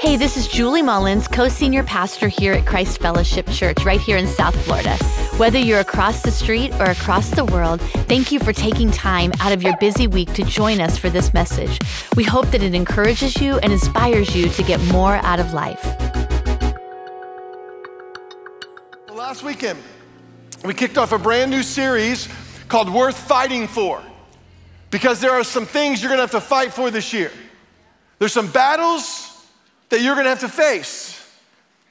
Hey, this is Julie Mullins, co senior pastor here at Christ Fellowship Church, right here in South Florida. Whether you're across the street or across the world, thank you for taking time out of your busy week to join us for this message. We hope that it encourages you and inspires you to get more out of life. Well, last weekend, we kicked off a brand new series called Worth Fighting For because there are some things you're gonna have to fight for this year. There's some battles that you're gonna have to face.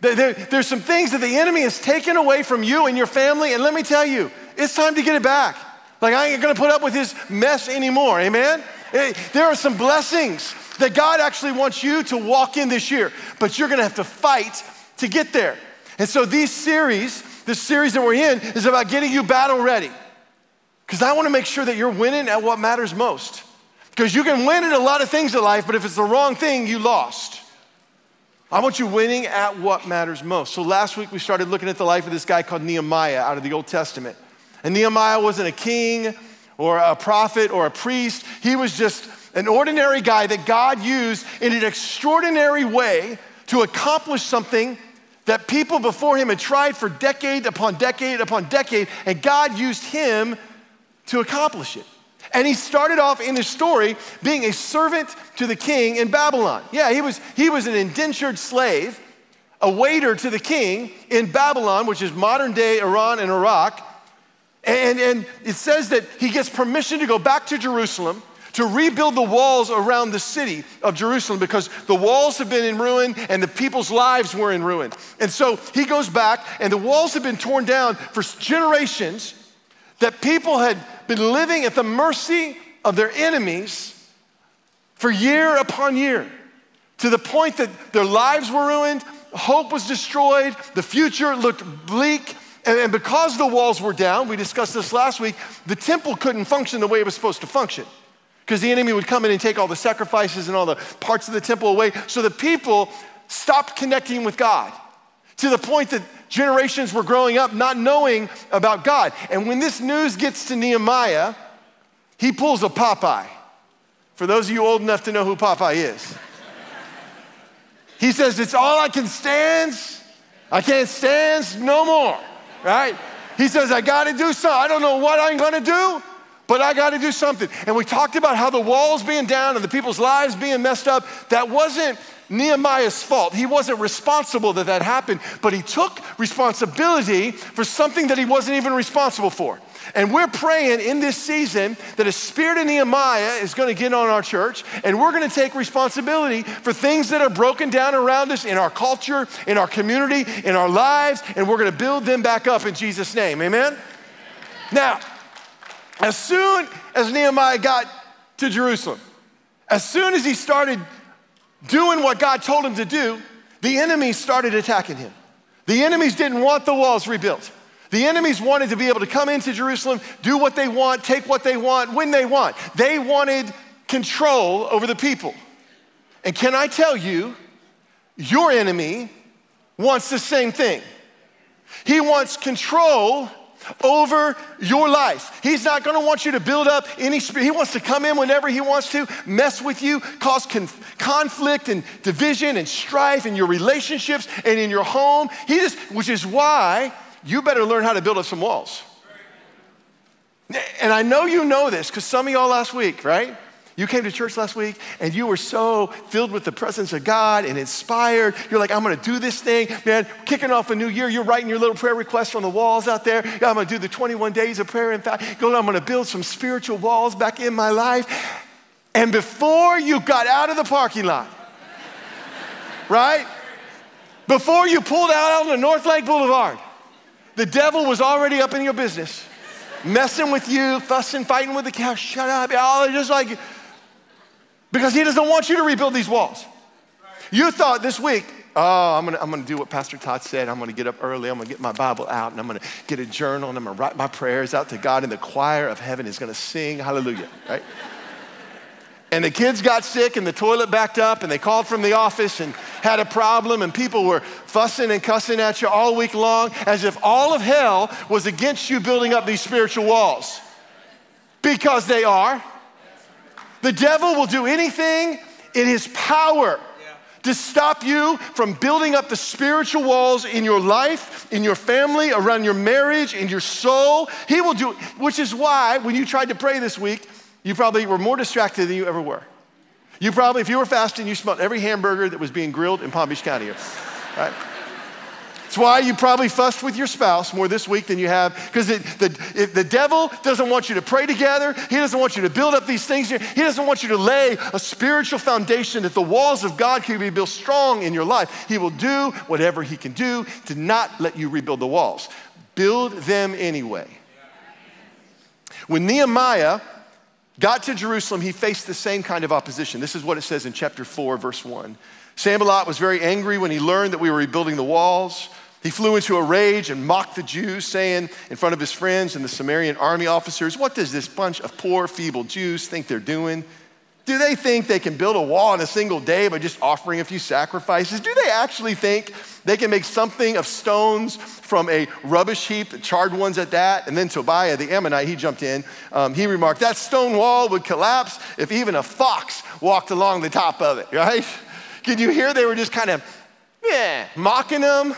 There, there, there's some things that the enemy has taken away from you and your family, and let me tell you, it's time to get it back. Like, I ain't gonna put up with his mess anymore, amen? Eh, There are some blessings that God actually wants you to walk in this year, but you're gonna have to fight to get there. And so, these series, this series that we're in, is about getting you battle ready. Because I wanna make sure that you're winning at what matters most. Because you can win at a lot of things in life, but if it's the wrong thing, you lost. I want you winning at what matters most. So last week we started looking at the life of this guy called Nehemiah out of the Old Testament. And Nehemiah wasn't a king or a prophet or a priest, he was just an ordinary guy that God used in an extraordinary way to accomplish something that people before him had tried for decade upon decade upon decade, and God used him to accomplish it. And he started off in his story being a servant to the king in Babylon. Yeah, he was, he was an indentured slave, a waiter to the king in Babylon, which is modern day Iran and Iraq. And, and it says that he gets permission to go back to Jerusalem to rebuild the walls around the city of Jerusalem because the walls have been in ruin and the people's lives were in ruin. And so he goes back, and the walls have been torn down for generations that people had been living at the mercy of their enemies for year upon year to the point that their lives were ruined, hope was destroyed, the future looked bleak. And, because the walls were down, we discussed this last week, the temple couldn't function the way it was supposed to function because the enemy would come in and take all the sacrifices and all the parts of the temple away. So the people stopped connecting with God to the point that generations were growing up not knowing about God. And when this news gets to Nehemiah, he pulls a Popeye. For those of you old enough to know who Popeye is, he says, It's all I can stand. I can't stand no more, right? He says, I gotta do something. I don't know what I'm gonna do, but I gotta do something. And we talked about how the walls being down and the people's lives being messed up, that wasn't Nehemiah's fault. He wasn't responsible that that happened, but he took responsibility for something that he wasn't even responsible for. And we're praying in this season that a spirit of Nehemiah is going to get on our church, and we're going to take responsibility for things that are broken down around us in our culture, in our community, in our lives, and we're going to build them back up in Jesus' name. Amen? Now, as soon as Nehemiah got to Jerusalem, as soon as he started doing what God told him to do, the enemies started attacking him. The enemies didn't want the walls rebuilt. The enemies wanted to be able to come into Jerusalem, do what they want, take what they want, when they want. They wanted control over the people. And can I tell you, your enemy wants the same thing. He wants control over your life. He's not to want you to build up any spirit. He wants to come in whenever he wants to, mess with you, cause conf- conflict and division and strife in your relationships and in your home. He just, which is why you better learn how to build up some walls. And I know you know this because some of y'all last week, right? You came to church last week and you were so filled with the presence of God and inspired. You're like, I'm gonna do this thing, man. Kicking off a new year, you're writing your little prayer requests on the walls out there. I'm gonna do the 21 days of prayer and fact. Go, I'm gonna build some spiritual walls back in my life. And before you got out of the parking lot, right? Before you pulled out on the North Lake Boulevard, the devil was already up in your business, messing with you, fussing, fighting with the cow. Shut up, y'all. Just like, because he doesn't want you to rebuild these walls. You thought this week, oh, I'm gonna, I'm gonna do what Pastor Todd said. I'm gonna get up early. I'm gonna get my Bible out and I'm gonna get a journal and I'm gonna write my prayers out to God, and the choir of heaven is gonna sing hallelujah, right? and the kids got sick and the toilet backed up and they called from the office and had a problem and people were fussing and cussing at you all week long as if all of hell was against you building up these spiritual walls. Because they are. The devil will do anything in his power to stop you from building up the spiritual walls in your life, in your family, around your marriage, in your soul. He will do, which is why when you tried to pray this week, you probably were more distracted than you ever were. You probably, if you were fasting, you smelled every hamburger that was being grilled in Palm Beach County. Right? It's why you probably fussed with your spouse more this week than you have, because the, the devil doesn't want you to pray together. He doesn't want you to build up these things. Here. He doesn't want you to lay a spiritual foundation that the walls of God can be built strong in your life. He will do whatever he can do to not let you rebuild the walls. Build them anyway. When Nehemiah got to Jerusalem, he faced the same kind of opposition. This is what it says in chapter 4, verse 1. Sanballat was very angry when he learned that we were rebuilding the walls. He flew into a rage and mocked the Jews, saying in front of his friends and the Samaritan army officers, What does this bunch of poor, feeble Jews think they're doing? Do they think they can build a wall in a single day by just offering a few sacrifices? Do they actually think they can make something of stones from a rubbish heap, charred ones at that? And then Tobiah, the Ammonite, he jumped in. Um, he remarked, That stone wall would collapse if even a fox walked along the top of it, right? Can you hear they were just kind of, yeah, mocking them,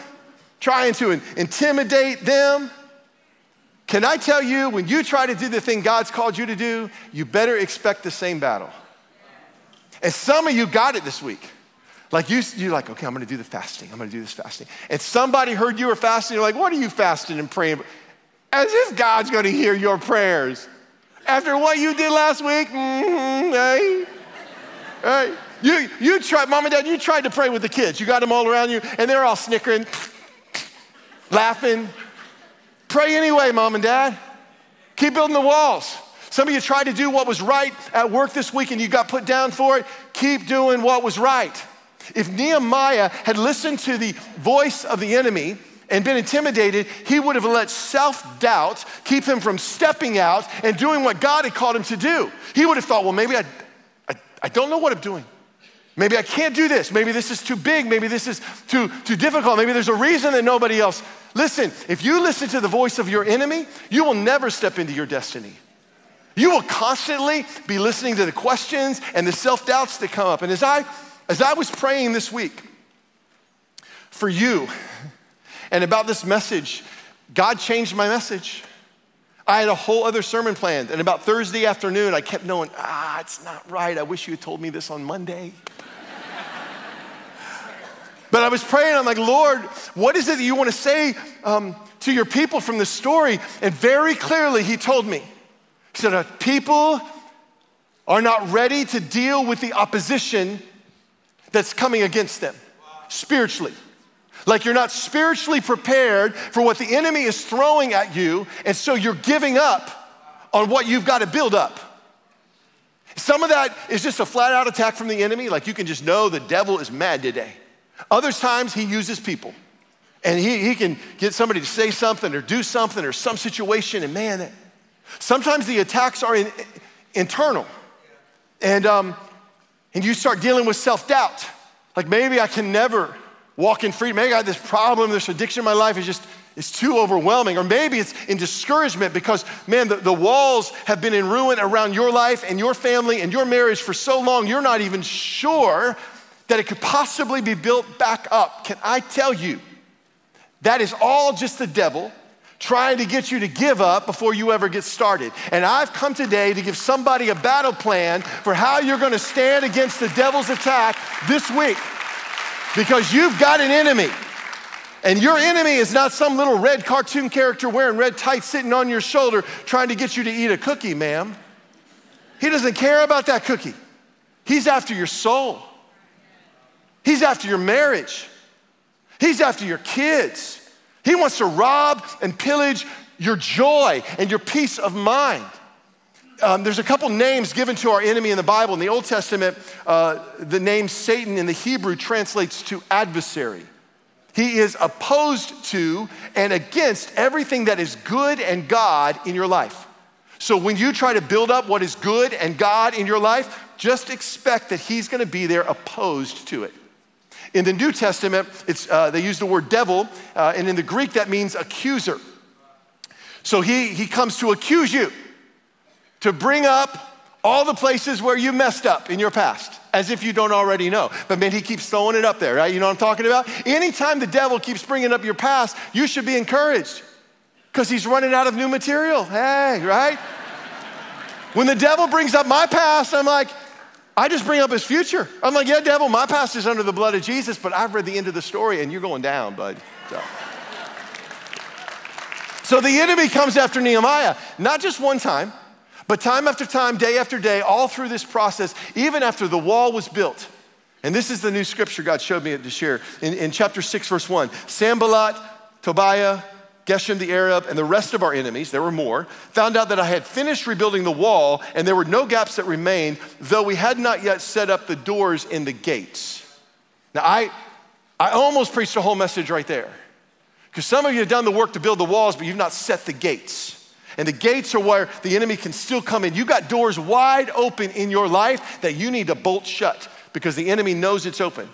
trying to intimidate them? Can I tell you, when you try to do the thing God's called you to do, you better expect the same battle. And some of you got it this week. Like you, you're like, okay, I'm gonna do the fasting. I'm gonna do this fasting. And somebody heard you were fasting, you're like, what are you fasting and praying? As if God's gonna hear your prayers. After what you did last week, mm-hmm, hey, hey. You, you tried, mom and dad, you tried to pray with the kids. You got them all around you, and they're all snickering, laughing. Pray anyway, mom and dad. Keep building the walls. Some of you tried to do what was right at work this week and you got put down for it. Keep doing what was right. If Nehemiah had listened to the voice of the enemy and been intimidated, he would have let self doubt keep him from stepping out and doing what God had called him to do. He would have thought, well, maybe I, I, I don't know what I'm doing. Maybe I can't do this. Maybe this is too big. Maybe this is too, too difficult. Maybe there's a reason that nobody else. Listen, if you listen to the voice of your enemy, you will never step into your destiny. You will constantly be listening to the questions and the self doubts that come up. And as I, as I was praying this week for you and about this message, God changed my message. I had a whole other sermon planned. And about Thursday afternoon, I kept knowing, ah, it's not right. I wish you had told me this on Monday. But I was praying, I'm like, Lord, what is it that you want to say um, to your people from this story? And very clearly, He told me, He said, people are not ready to deal with the opposition that's coming against them spiritually. Like you're not spiritually prepared for what the enemy is throwing at you, and so you're giving up on what you've got to build up. Some of that is just a flat out attack from the enemy, like you can just know the devil is mad today. Other times he uses people. And he, he can get somebody to say something or do something or some situation, and man, sometimes the attacks are in, internal. And, um, and you start dealing with self doubt. Like maybe I can never walk in freedom. Maybe I got this problem, this addiction in my life is just, it's too overwhelming. Or maybe it's in discouragement because, man, the, the walls have been in ruin around your life and your family and your marriage for so long, you're not even sure that it could possibly be built back up. Can I tell you, that is all just the devil trying to get you to give up before you ever get started. And I've come today to give somebody a battle plan for how you're gonna stand against the devil's attack this week because you've got an enemy. And your enemy is not some little red cartoon character wearing red tights sitting on your shoulder trying to get you to eat a cookie, ma'am. He doesn't care about that cookie. He's after your soul. He's after your marriage. He's after your kids. He wants to rob and pillage your joy and your peace of mind um, there's a couple names given to our enemy in the Bible. In the Old Testament, uh, the name Satan in the Hebrew translates to adversary. He is opposed to and against everything that is good and God in your life. So when you try to build up what is good and God in your life, just expect that he's going to be there opposed to it. In the New Testament, uh, they use the word devil, uh, and in the Greek, that means accuser. So he, he comes to accuse you to bring up all the places where you messed up in your past. as if you don't already know. But man, he keeps throwing it up there, right? You know what I'm talking about? Anytime the devil keeps bringing up your past, you should be encouraged because he's running out of new material. Hey, right? when the devil brings up my past, I'm like, I just bring up his future. I'm like, yeah, devil, my past is under the blood of Jesus, but I've read the end of the story and you're going down, bud. So. so the enemy comes after Nehemiah, not just one time, but time after time, day after day, all through this process, even after the wall was built. And this is the new scripture God showed me to share in, in chapter 6, verse 1. Sanballat, Tobiah, Geshem the Arab, and the rest of our enemies, there were more, found out that I had finished rebuilding the wall and there were no gaps that remained, though we had not yet set up the doors in the gates. Now, I, I almost preached a whole message right there. Because some of you have done the work to build the walls, but you've not set the gates. And the gates are where the enemy can still come in. You got doors wide open in your life that you need to bolt shut because the enemy knows it's open.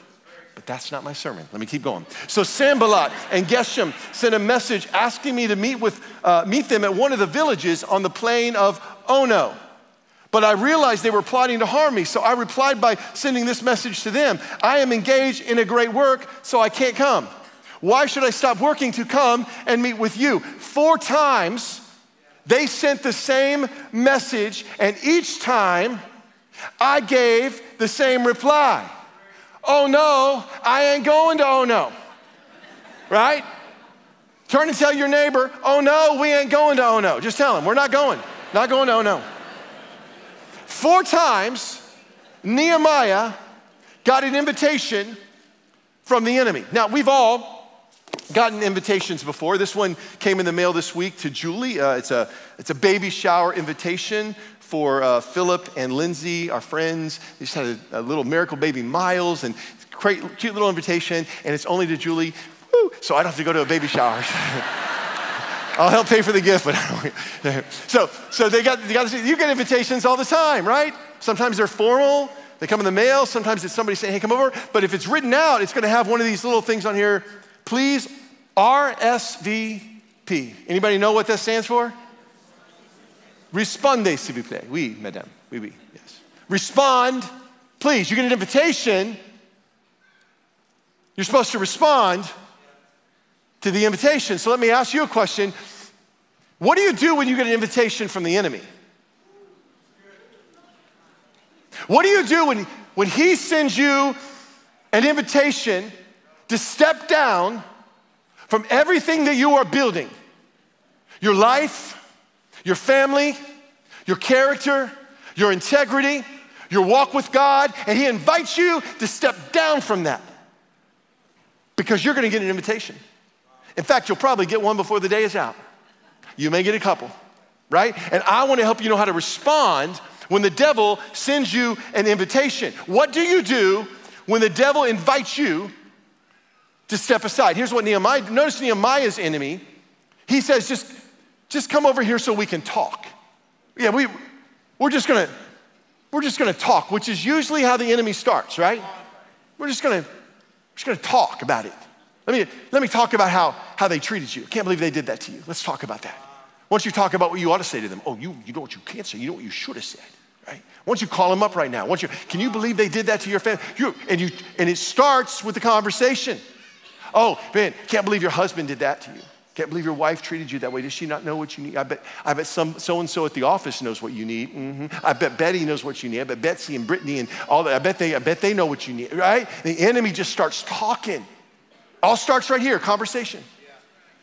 But that's not my sermon. Let me keep going. So Sanballat and Geshem sent a message asking me to meet, with, uh, meet them at one of the villages on the plain of Ono. But I realized they were plotting to harm me, so I replied by sending this message to them I am engaged in a great work, so I can't come. Why should I stop working to come and meet with you? Four times they sent the same message, and each time I gave the same reply oh no, I ain't going to oh no. Right? Turn and tell your neighbor, oh no, we ain't going to oh no. Just tell him, we're not going. Not going to oh no. Four times, Nehemiah got an invitation from the enemy. Now, we've all gotten invitations before. This one came in the mail this week to Julie. Uh, it's, a, it's a baby shower invitation for uh, Philip and Lindsay, our friends. They just had a, a little miracle baby, Miles, and great, cute little invitation, and it's only to Julie. Woo, so I don't have to go to a baby shower. I'll help pay for the gift, but so so they got, they got you get invitations all the time, right? Sometimes they're formal, they come in the mail. Sometimes it's somebody saying, "Hey, come over." But if it's written out, it's going to have one of these little things on here. Please, RSVP. Anybody know what that stands for? Respondez, s'il vous plaît. Oui, madame. Oui, oui, yes. Respond, please. You get an invitation. You're supposed to respond to the invitation. So let me ask you a question. What do you do when you get an invitation from the enemy? What do you do when, when he sends you an invitation to step down from everything that you are building? Your life, your family, your character, your integrity, your walk with God, and He invites you to step down from that because you're gonna get an invitation. In fact, you'll probably get one before the day is out. You may get a couple, right? And I wanna help you know how to respond when the devil sends you an invitation. What do you do when the devil invites you to step aside? Here's what Nehemiah, notice Nehemiah's enemy, he says, just just come over here so we can talk. Yeah, we, we're just gonna, we're just gonna talk, which is usually how the enemy starts, right? We're just gonna, we're just gonna talk about it. Let me, let me talk about how, how they treated you. Can't believe they did that to you. Let's talk about that. Once you talk about what you ought to say to them, oh, you, you know what you can't say, you know what you should have said, right? Once you call them up right now, once you, can you believe they did that to your family? You, and, you, and it starts with the conversation. Oh, man, can't believe your husband did that to you. Can't believe your wife treated you that way. Does she not know what you need? I bet, I bet some so and so at the office knows what you need. Mm-hmm. I bet Betty knows what you need. I bet Betsy and Brittany and all that. I bet they, I bet they know what you need, right? The enemy just starts talking. All starts right here, conversation.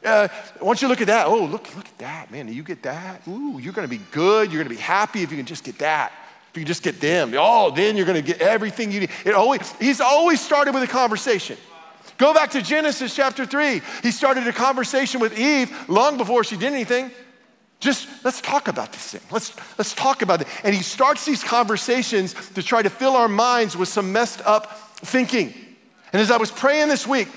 Uh, once you look at that, oh, look, look at that, man. Do you get that? Ooh, you're gonna be good. You're gonna be happy if you can just get that. If you just get them. Oh, then you're gonna get everything you need. It always, he's always started with a conversation. Go back to Genesis chapter 3. He started a conversation with Eve long before she did anything. Just let's talk about this thing. Let's, let's talk about it. And he starts these conversations to try to fill our minds with some messed up thinking. And as I was praying this week,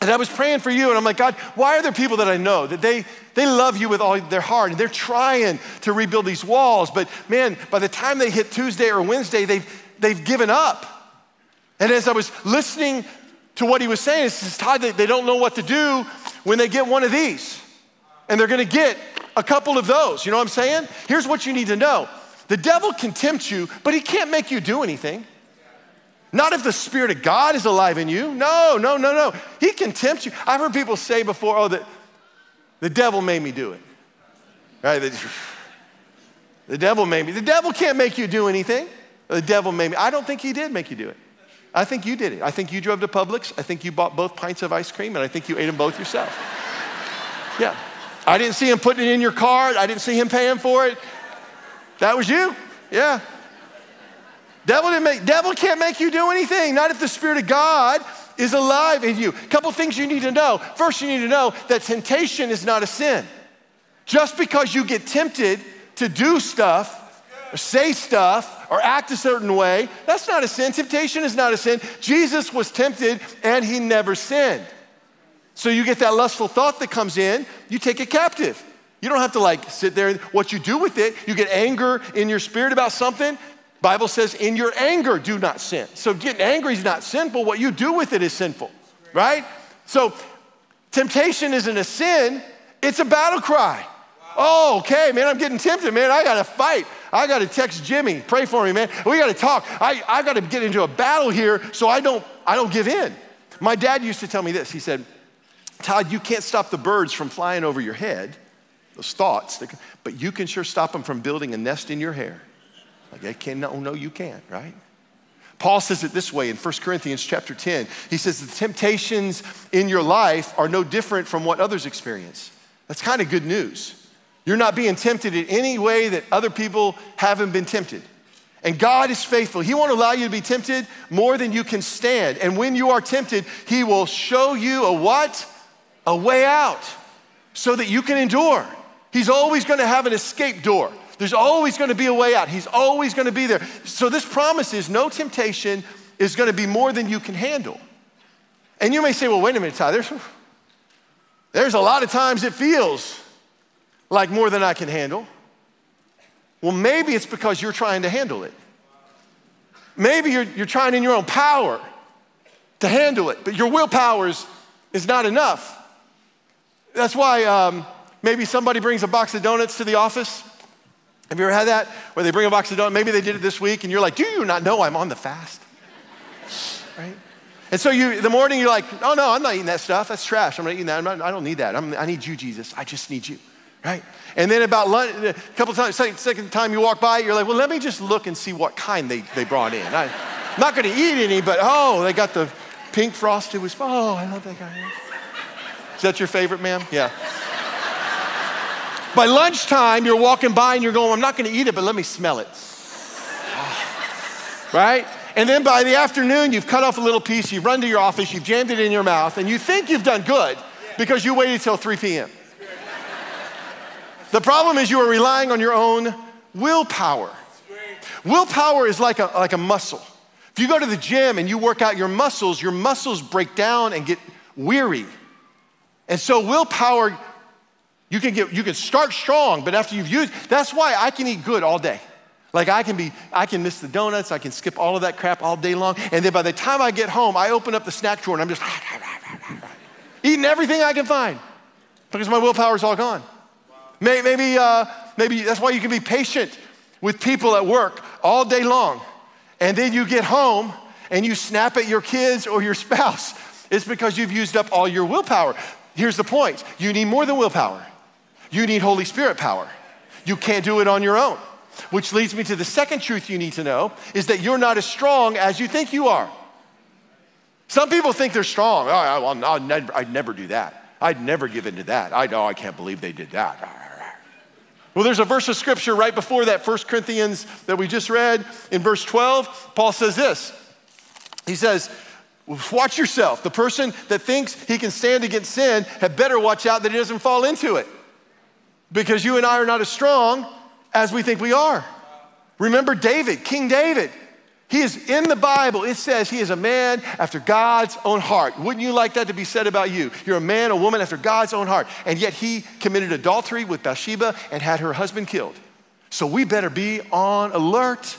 and I was praying for you, and I'm like, God, why are there people that I know that they, they love you with all their heart and they're trying to rebuild these walls, but man, by the time they hit Tuesday or Wednesday, they've, they've given up. And as I was listening to what he was saying. It's Todd, they, they don't know what to do when they get one of these. And they're gonna get a couple of those. You know what I'm saying? Here's what you need to know the devil can tempt you, but he can't make you do anything. Not if the Spirit of God is alive in you. No, no, no, no. He can tempt you. I've heard people say before, oh, the, the devil made me do it. Right? The, the devil made me. The devil can't make you do anything. The devil made me. I don't think he did make you do it. I think you did it. I think you drove to Publix. I think you bought both pints of ice cream, and I think you ate them both yourself. Yeah. I didn't see him putting it in your card. I didn't see him paying for it. That was you. Yeah. Devil, didn't make, devil can't make you do anything, not if the Spirit of God is alive in you. A couple things you need to know. First, you need to know that temptation is not a sin. Just because you get tempted to do stuff, or say stuff, or act a certain way, that's not a sin. Temptation is not a sin. Jesus was tempted and he never sinned. So you get that lustful thought that comes in, you take it captive. You don't have to like sit there. and What you do with it, you get anger in your spirit about something. Bible says, in your anger, do not sin. So getting angry is not sinful. What you do with it is sinful, right? So temptation isn't a sin, it's a battle cry. Oh, okay, man, I'm getting tempted, man. I gotta fight. I gotta text Jimmy. Pray for me, man. We gotta talk. I, I gotta get into a battle here so I don't, I don't give in. My dad used to tell me this. He said, Todd, you can't stop the birds from flying over your head, those thoughts, but you can sure stop them from building a nest in your hair. Like, I can't, no, no, you can't, right? Paul says it this way in 1 Corinthians chapter 10. He says, The temptations in your life are no different from what others experience. That's kind of good news. You're not being tempted in any way that other people haven't been tempted. And God is faithful. He won't allow you to be tempted more than you can stand. And when you are tempted, He will show you a what? A way out so that you can endure. He's always going to have an escape door. There's always going to be a way out. He's always going to be there. So this promise is no temptation is going to be more than you can handle. And you may say, well, wait a minute, Ty, there's, there's a lot of times it feels like more than I can handle. Well, maybe it's because you're trying to handle it. Maybe you're, you're trying in your own power to handle it, but your willpower is, is not enough. That's why um, maybe somebody brings a box of donuts to the office. Have you ever had that? Where they bring a box of donuts, maybe they did it this week, and you're like, Do you not know I'm on the fast? Right? And so you, the morning you're like, Oh no, I'm not eating that stuff. That's trash. I'm not eating that. Not, i don't need that. I'm, I need you, Jesus. I just need you right? And then about lunch, a couple times, second, second time you walk by, you're like, well, let me just look and see what kind they, they brought in. I, am not going to eat any, but oh, they got the pink frosted oh, I love that guy. Is that your favorite, ma'am? Yeah. by lunchtime, you're walking by and you're going, I'm not going to eat it, but let me smell it. right? And then by the afternoon, you've cut off a little piece, you've run to your office, you've jammed it in your mouth, and you think you've done good because you waited till 3 p.m. The problem is you are relying on your own willpower. Willpower is like a, like a muscle. If you go to the gym and you work out your muscles, your muscles break down and get weary. And so willpower, you can get you can start strong, but after you've used, that's why I can eat good all day. Like I can be, I can miss the donuts, I can skip all of that crap all day long. And then by the time I get home, I open up the snack drawer and I'm just eating everything I can find because my willpower is all gone. Maybe, uh, maybe that's why you can be patient with people at work all day long. And then you get home and you snap at your kids or your spouse. It's because you've used up all your willpower. Here's the point you need more than willpower, you need Holy Spirit power. You can't do it on your own. Which leads me to the second truth you need to know is that you're not as strong as you think you are. Some people think they're strong. Oh, I'd, never, I'd never do that. I'd never give in to that. I know, I can't believe they did that. Well, there's a verse of scripture right before that, 1 Corinthians that we just read. In verse 12, Paul says this. He says, Watch yourself. The person that thinks he can stand against sin had better watch out that he doesn't fall into it. Because you and I are not as strong as we think we are. Remember David, King David. He is in the Bible, it says he is a man after God's own heart. Wouldn't you like that to be said about you? You're a man, a woman after God's own heart. And yet he committed adultery with Bathsheba and had her husband killed. So we better be on alert.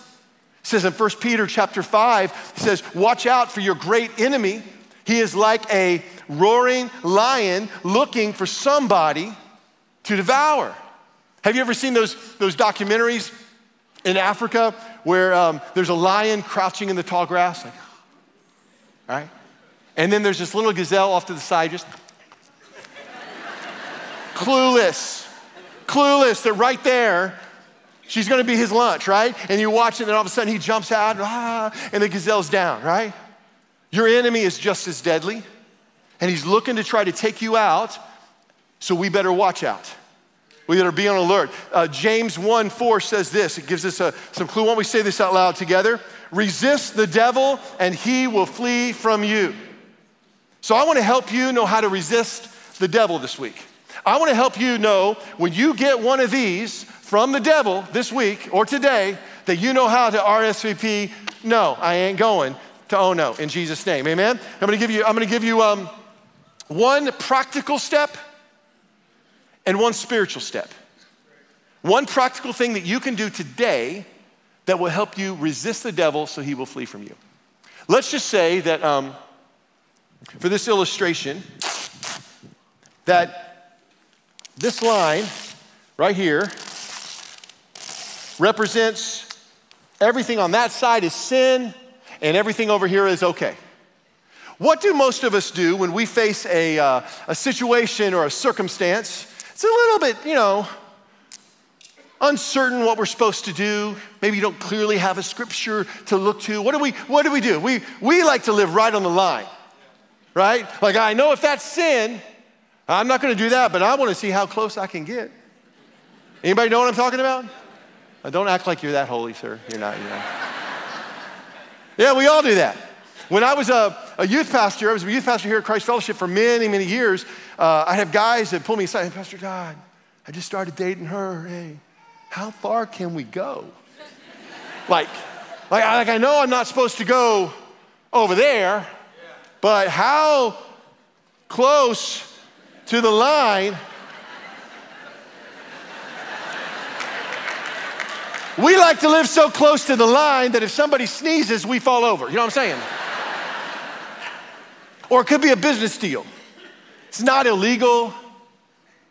It says in 1 Peter chapter 5, he says, Watch out for your great enemy. He is like a roaring lion looking for somebody to devour. Have you ever seen those, those documentaries in Africa where um, there's a lion crouching in the tall grass. Like, right? And then there's this little gazelle off to the side, just clueless, clueless that right there, she's gonna be his lunch, right? And you watch it, and all of a sudden he jumps out, ah, and the gazelle's down, right? Your enemy is just as deadly, and he's looking to try to take you out, so we better watch out. We better be on alert. Uh, James 1 4 says this. It gives us a, some clue. Why don't we say this out loud together? Resist the devil, and he will flee from you. So I want to help you know how to resist the devil this week. I want to help you know when you get one of these from the devil this week or today that you know how to RSVP. No, I ain't going to oh no in Jesus' name. Amen. I'm going to give you. I'm going to give you um, one practical step and one spiritual step. One practical thing that you can do today that will help you resist the devil so he will flee from you. Let's just say that um, for this illustration, that this line right here represents everything on that side is sin and everything over here is okay. What do most of us do when we face a, uh, a situation or a circumstance? It's a little bit, you know, uncertain what we're supposed to do. Maybe you don't clearly have a scripture to look to. What do we, what do, we do? We, we like to live right on the line right? Like, I know if that's sin, I'm not gonna do that, but I wanna see how close I can get. Anybody know what I'm talking about? Don't act like you're that holy, sir. You're not, you're not. yeah, we all do that. When I was a, a, youth pastor, I was a youth pastor here at Christ Fellowship for many, many years. Uh, I have guys that pull me aside, hey, Pastor Todd, I just started dating her. Hey, how far can we go? like, like, like I know I'm not supposed to go over there, but how close to the line? We like to live so close to the line that if somebody sneezes, we fall over. You know what I'm saying? Or it could be a business deal. It's not illegal,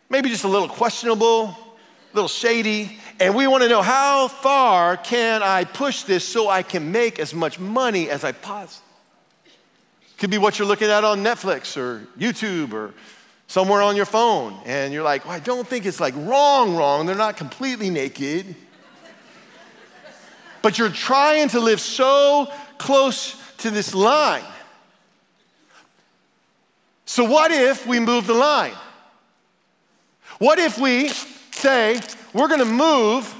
maybe just a little questionable, a little shady. And we want to know how far can I push this so I can make as much money as I possibly could be what you're looking at on Netflix or YouTube or somewhere on your phone. And you're like, well, I don't think it's like wrong, wrong. They're not completely naked. But you're trying to live so close to this line. So, what if we move the line? What if we say, we're gonna move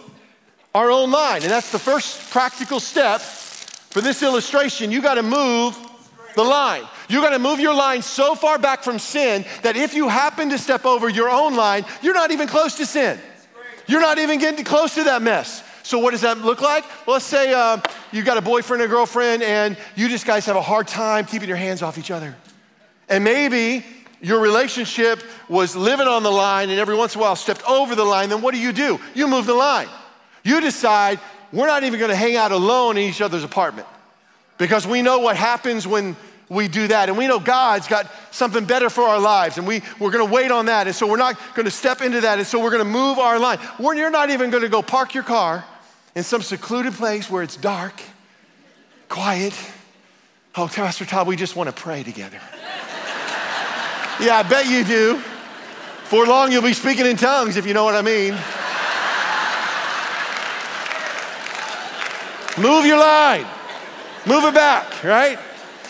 our own line? And that's the first practical step for this illustration. You gotta move the line. You're gonna move your line so far back from sin that if you happen to step over your own line, you're not even close to sin. You're not even getting close to that mess. So, what does that look like? Well, let's say uh, you got a boyfriend or girlfriend, and you just guys have a hard time keeping your hands off each other. And maybe your relationship was living on the line, and every once in a while stepped over the line. Then what do you do? You move the line. You decide we're not even gonna hang out alone in each other's apartment. Because we know what happens when we do that. And we know God's got something better for our lives. And we, we're going to wait on that. And so we're not going to step into that. And so we're going to move our line. When you're not even going to go park your car in some secluded place where it's dark, quiet. Oh, Pastor Todd, we just want to pray together. Yeah, I bet you do. For long, you'll be speaking in tongues, if you know what I mean. Move your line. Move it back, right?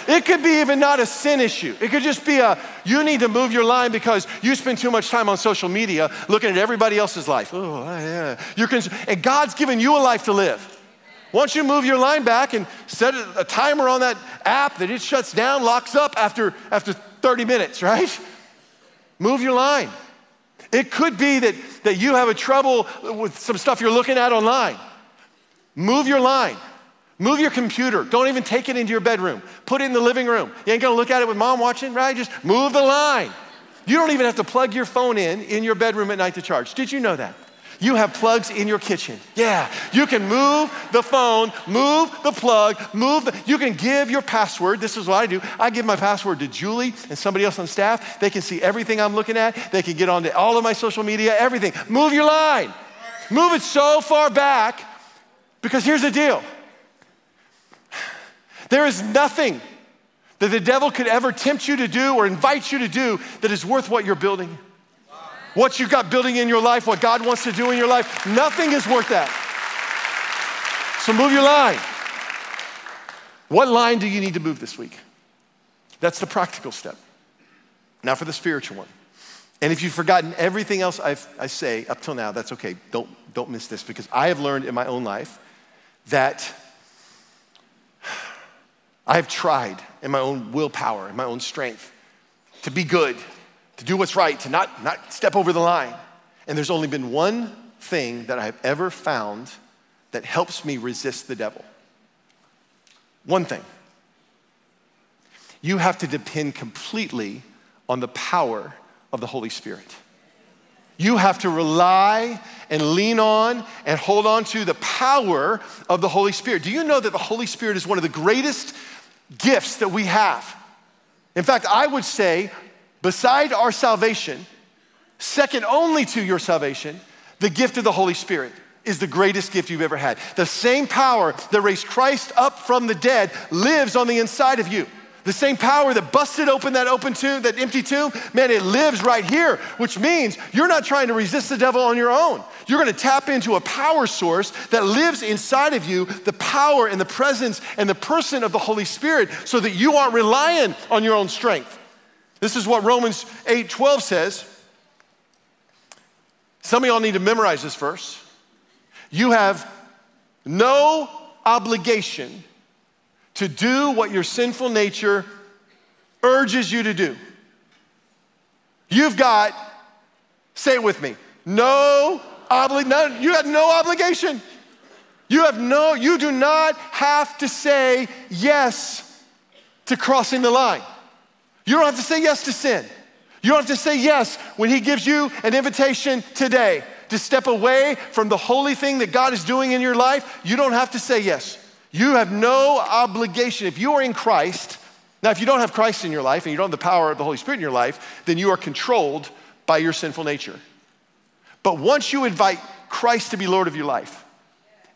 It could be even not a sin issue. It could just be a you need to move your line because you spend too much time on social media looking at everybody else's life. Oh, yeah. You're cons- and God's given you a life to live. Once you move your line back and set a timer on that app that it shuts down, locks up after, after 30 minutes, right? Move your line. It could be that, that you have a trouble with some stuff you're looking at online. Move your line. Move your computer. Don't even take it into your bedroom. Put it in the living room. You ain't gonna look at it with mom watching, right? Just move the line. You don't even have to plug your phone in in your bedroom at night to charge. Did you know that? You have plugs in your kitchen. Yeah, you can move the phone, move the plug, move the, you can give your password. This is what I do. I give my password to Julie and somebody else on staff. They can see everything I'm looking at. They can get onto all of my social media, everything. Move your line. Move it so far back because here's the deal there is nothing that the devil could ever tempt you to do or invite you to do that is worth what you're building. What you've got building in your life, what God wants to do in your life, nothing is worth that. So move your line. What line do you need to move this week? That's the practical step. Now for the spiritual one. And if you've forgotten everything else I've, i say up till now, that's okay. Don't, don't miss this because I have learned in my own life that I have tried in my own willpower, in my own strength, to be good, to do what's right, to not, not step over the line. And there's only been one thing that I've ever found that helps me resist the devil. One thing. You have to depend completely on the power of the Holy Spirit. You have to rely and lean on and hold on to the power of the Holy Spirit. Do you know that the Holy Spirit is one of the greatest gifts that we have? In fact, I would say, beside our salvation, second only to your salvation, the gift of the Holy Spirit is the greatest gift you've ever had. The same power that raised Christ up from the dead lives on the inside of you. The same power that busted open that open tomb, that empty tomb, man, it lives right here, which means you're not trying to resist the devil on your own. You're gonna tap into a power source that lives inside of you, the power and the presence and the person of the Holy Spirit, so that you aren't relying on your own strength. This is what Romans 8 12 says. Some of y'all need to memorize this verse. You have no obligation to do what your sinful nature urges you to do. You've got, say it with me, no obligation. You have no obligation. You have no, you do not have to say yes to crossing the line. You don't have to say yes to sin. You don't have to say yes when he gives you an invitation today to step away from the holy thing that God is doing in your life, you don't have to say yes. You have no obligation. If you are in Christ, now, if you don't have Christ in your life and you don't have the power of the Holy Spirit in your life, then you are controlled by your sinful nature. But once you invite Christ to be Lord of your life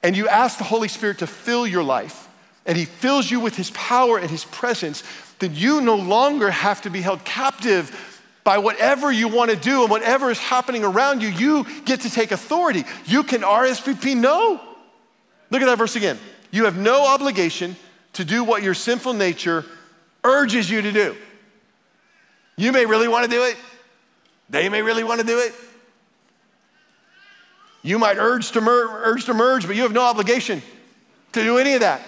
and you ask the Holy Spirit to fill your life and He fills you with His power and His presence, then you no longer have to be held captive by whatever you want to do and whatever is happening around you, you get to take authority. You can RSVP no. Look at that verse again. You have no obligation to do what your sinful nature urges you to do. You may really want to do it. They may really want to do it. You might urge to, mer- urge to merge, but you have no obligation to do any of that.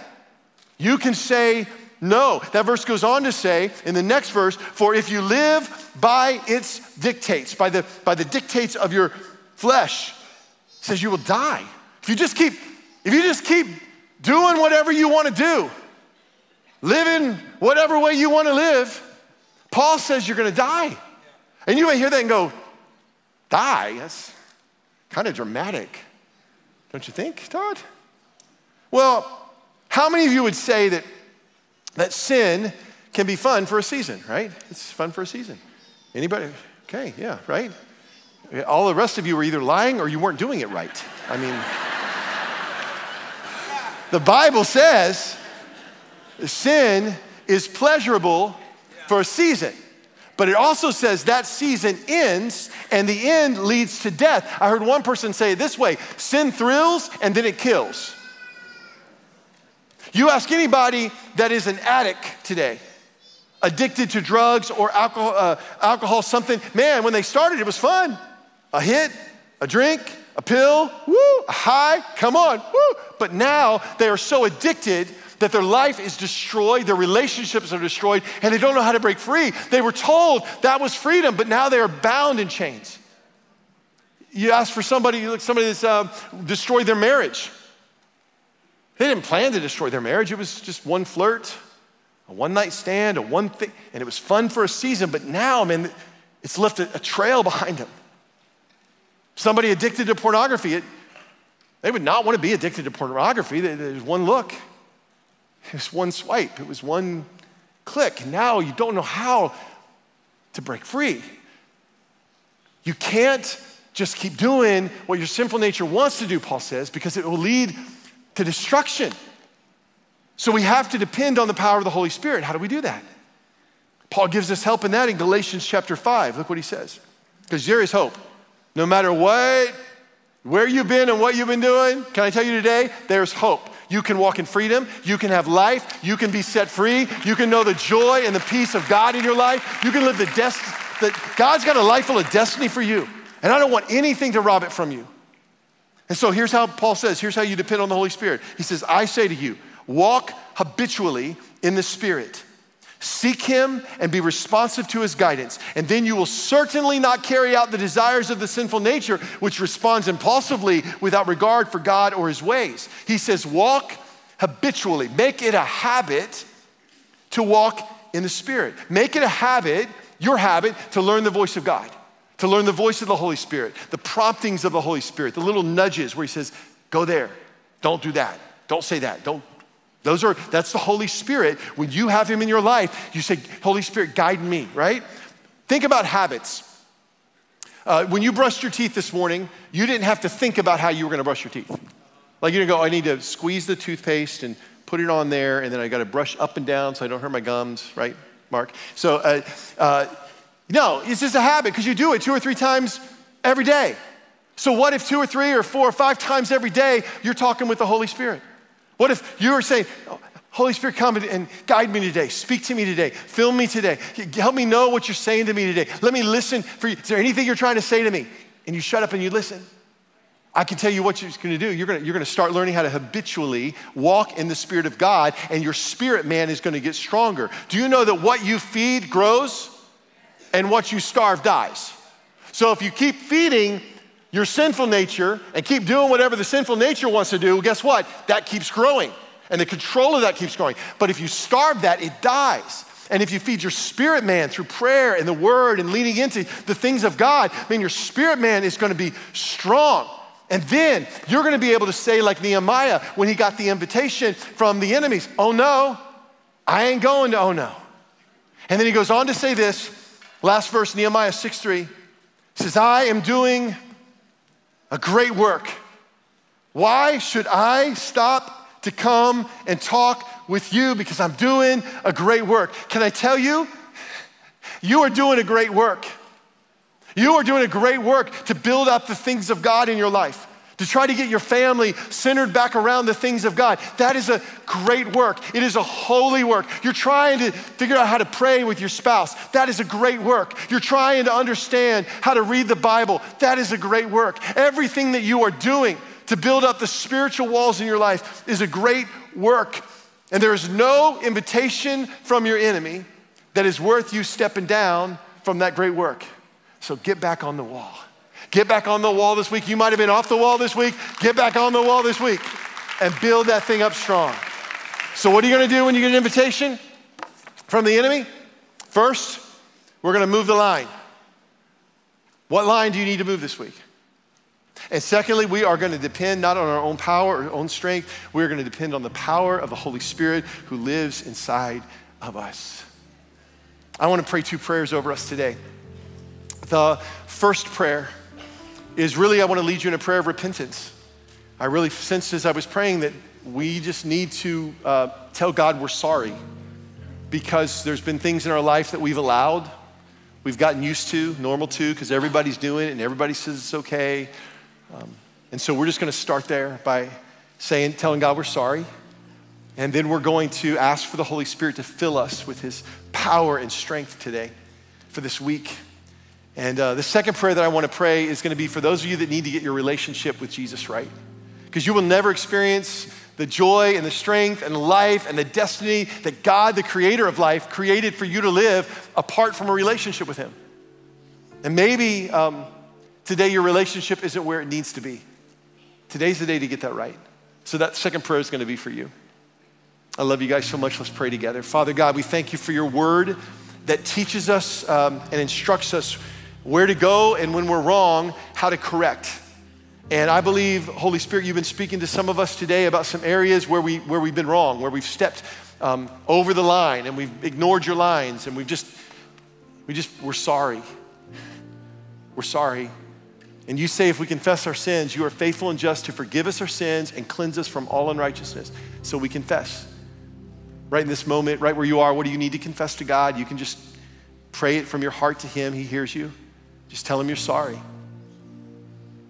You can say no. That verse goes on to say in the next verse, for if you live by its dictates, by the, by the dictates of your flesh, says you will die. If you just keep, if you just keep doing whatever you want to do, living whatever way you want to live, Paul says you're going to die. And you may hear that and go, die? That's kind of dramatic, don't you think, Todd? Well, how many of you would say that, that sin can be fun for a season, right? It's fun for a season. Anybody? Okay, yeah, right? All the rest of you were either lying or you weren't doing it right. I mean, the Bible says sin is pleasurable for a season. But it also says that season ends and the end leads to death. I heard one person say it this way sin thrills and then it kills. You ask anybody that is an addict today, addicted to drugs or alcohol, uh, alcohol, something, man, when they started, it was fun. A hit, a drink, a pill, woo, a high, come on, woo. But now they are so addicted that their life is destroyed, their relationships are destroyed, and they don't know how to break free. They were told that was freedom, but now they are bound in chains. You ask for somebody, you look somebody that's uh, destroyed their marriage. They didn't plan to destroy their marriage. It was just one flirt, a one night stand, a one thing, and it was fun for a season, but now, man, it's left a, a trail behind them. Somebody addicted to pornography, it, they would not want to be addicted to pornography. There's one look, it was one swipe, it was one click. Now you don't know how to break free. You can't just keep doing what your sinful nature wants to do, Paul says, because it will lead to destruction. So we have to depend on the power of the Holy Spirit. How do we do that? Paul gives us help in that in Galatians chapter 5. Look what he says. Because there is hope. No matter what, where you've been and what you've been doing, can I tell you today, there's hope. You can walk in freedom. You can have life. You can be set free. You can know the joy and the peace of God in your life. You can live the destiny. That God's got a life full of destiny for you. And I don't want anything to rob it from you. And so here's how Paul says here's how you depend on the Holy Spirit. He says, I say to you, walk habitually in the Spirit. Seek Him and be responsive to His guidance. And then you will certainly not carry out the desires of the sinful nature, which responds impulsively without regard for God or His ways. He says, walk habitually. Make it a habit to walk in the Spirit. Make it a habit, your habit, to learn the voice of God, to learn the voice of the Holy Spirit, the promptings of the Holy Spirit, the little nudges where He says, go there, don't do that, don't say that, don't those are, that's the Holy Spirit. When you have Him in your life, you say, Holy Spirit, guide me, right? Think about habits. Uh, when you brushed your teeth this morning, you didn't have to think about how you were gonna brush your teeth. Like you didn't go, I need to squeeze the toothpaste and put it on there, and then I gotta brush up and down so I don't hurt my gums, right, Mark? So, uh, uh, no, it's just a habit because you do it two or three times every day. So, what if two or three or four or five times every day you're talking with the Holy Spirit? What if you were saying, oh, Holy Spirit, come and guide me today. Speak to me today. Fill me today. Help me know what you're saying to me today. Let me listen for you. Is there anything you're trying to say to me? And you shut up and you listen. I can tell you what you're going to do. You're going to, you're going to start learning how to habitually walk in the Spirit of God, and your spirit man is going to get stronger. Do you know that what you feed grows and what you starve dies? So if you keep feeding your sinful nature and keep doing whatever the sinful nature wants to do, guess what? That keeps growing. And the control of that keeps growing. But if you starve that, it dies. And if you feed your spirit man through prayer and the word and leaning into the things of God, I mean, your spirit man is going to be strong. And then you're going to be able to say, like Nehemiah, when he got the invitation from the enemies, oh no, I ain't going to oh no. And then he goes on to say this, last verse, Nehemiah 6 3, says, I am doing a great work. Why should I stop to come and talk with you? Because I'm doing a great work. Can I tell you? You are doing a great work. You are doing a great work to build up the things of God in your life to try to get your family centered back around the things of God. That is a great work. It is a holy work. You're trying to figure out how to pray with your spouse. That is a great work. You're trying to understand how to read the Bible. That is a great work. Everything that you are doing to build up the spiritual walls in your life is a great work. And there is no invitation from your enemy that is worth you stepping down from that great work. So get back on the wall. Get back on the wall this week. You might have been off the wall this week. Get back on the wall this week and build that thing up strong. So, what are you going to do when you get an invitation from the enemy? First, we're going to move the line. What line do you need to move this week? And secondly, we are going to depend not on our own power or own strength. We're going to depend on the power of the Holy Spirit who lives inside of us. I want to pray two prayers over us today. The first prayer is really, I want to lead you in a prayer of repentance. I really sensed as I was praying that we just need to uh, tell God we're sorry because there's been things in our life that we've allowed, we've gotten used to, normal to, because everybody's doing it and everybody says it's okay. Um, and so we're just going to start there by saying, telling God we're sorry. And then we're going to ask for the Holy Spirit to fill us with His power and strength today for this week. And uh, the second prayer that I want to pray is going to be for those of you that need to get your relationship with Jesus right. Because you will never experience the joy and the strength and life and the destiny that God, the creator of life, created for you to live apart from a relationship with Him. And maybe um, today your relationship isn't where it needs to be. Today's the day to get that right. So that second prayer is going to be for you. I love you guys so much. Let's pray together. Father God, we thank you for your word that teaches us um, and instructs us where to go, and when we're wrong, how to correct. And I believe, Holy Spirit, you've been speaking to some of us today about some areas where, we, where we've been wrong, where we've stepped um, over the line and we've ignored your lines and we've just, we just, we're sorry. We're sorry. And you say if we confess our sins, you are faithful and just to forgive us our sins and cleanse us from all unrighteousness. So we confess. Right in this moment, right where you are, what do you need to confess to God? You can just pray it from your heart to Him. He hears you. Just tell Him you're sorry.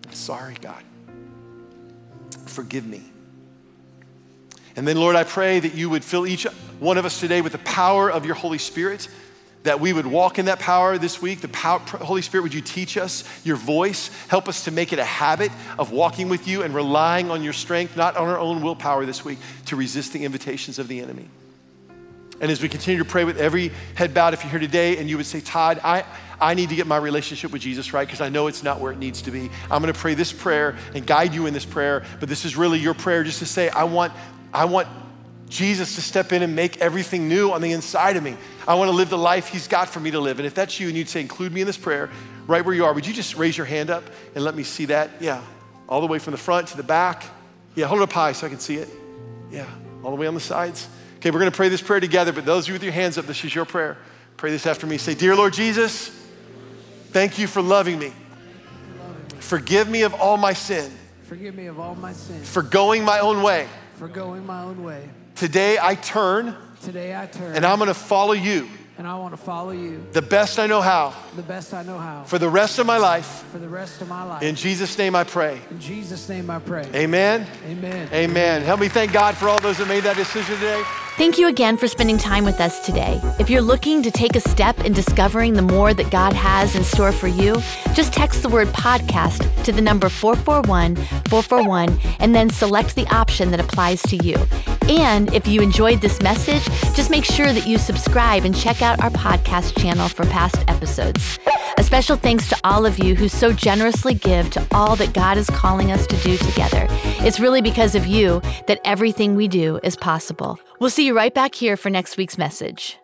I'm sorry, God. Forgive me. And then, Lord, I pray that you would fill each one of us today with the power of your Holy Spirit, that we would walk in that power this week. The power, Holy Spirit, would you teach us your voice? Help us to make it a habit of walking with you and relying on your strength, not on our own willpower this week, to resist the invitations of the enemy. And as we continue to pray with every head bowed, if you're here today and you would say, Todd, I, I need to get my relationship with Jesus right because I know it's not where it needs to be. I'm going to pray this prayer and guide you in this prayer, but this is really your prayer just to say, I want I want Jesus to step in and make everything new on the inside of me. I want to live the life He's got for me to live. And if that's you and you'd say, include me in this prayer, right where you are, would you just raise your hand up and let me see that? Yeah. All the way from the front to the back. Yeah, hold it up high so I can see it. Yeah, all the way on the sides. Okay, we're going to pray this prayer together, but those of you with your hands up, this is your prayer. Pray this after me. Say, Dear Lord Jesus, thank you for loving me. Forgive me of all my sin. Forgive me of all my sin. For going my own way for going my own way. Today I turn. Today I turn. And I'm going to follow you. And I want to follow you. The best I know how. The best I know how. For the rest of my life. For the rest of my life. In Jesus' name I pray. In Jesus' name I pray. Amen. Amen. Amen. Help me thank God for all those that made that decision today. Thank you again for spending time with us today. If you're looking to take a step in discovering the more that God has in store for you, just text the word podcast to the number 441 441 and then select the option that applies to you. And if you enjoyed this message, just make sure that you subscribe and check out our podcast channel for past episodes. A special thanks to all of you who so generously give to all that God is calling us to do together. It's really because of you that everything we do is possible. We'll see you right back here for next week's message.